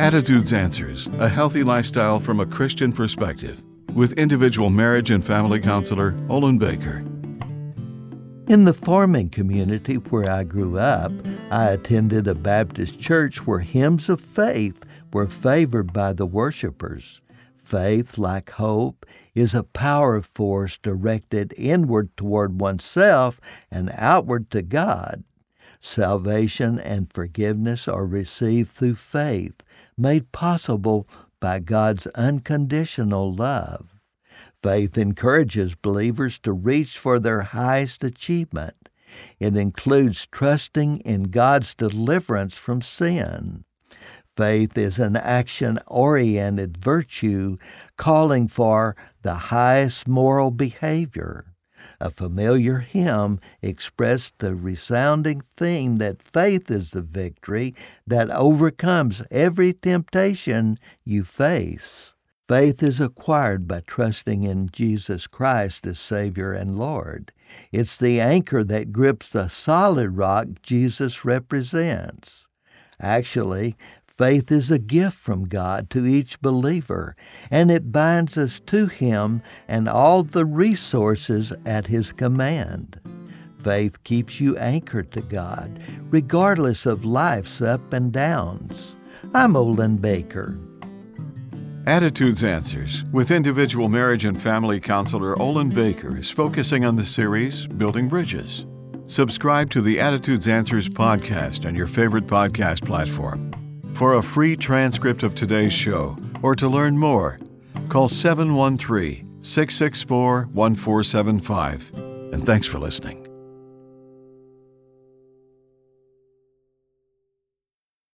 Attitudes Answers A Healthy Lifestyle from a Christian Perspective with individual marriage and family counselor Olin Baker. In the farming community where I grew up, I attended a Baptist church where hymns of faith were favored by the worshipers. Faith, like hope, is a power force directed inward toward oneself and outward to God. Salvation and forgiveness are received through faith, made possible by God's unconditional love. Faith encourages believers to reach for their highest achievement. It includes trusting in God's deliverance from sin. Faith is an action oriented virtue calling for the highest moral behavior. A familiar hymn expressed the resounding theme that faith is the victory that overcomes every temptation you face. Faith is acquired by trusting in Jesus Christ as Savior and Lord. It's the anchor that grips the solid rock Jesus represents. Actually, Faith is a gift from God to each believer, and it binds us to Him and all the resources at His command. Faith keeps you anchored to God, regardless of life's up and downs. I'm Olin Baker. Attitudes Answers with individual marriage and family counselor Olin Baker is focusing on the series Building Bridges. Subscribe to the Attitudes Answers podcast on your favorite podcast platform. For a free transcript of today's show or to learn more, call 713 664 1475. And thanks for listening.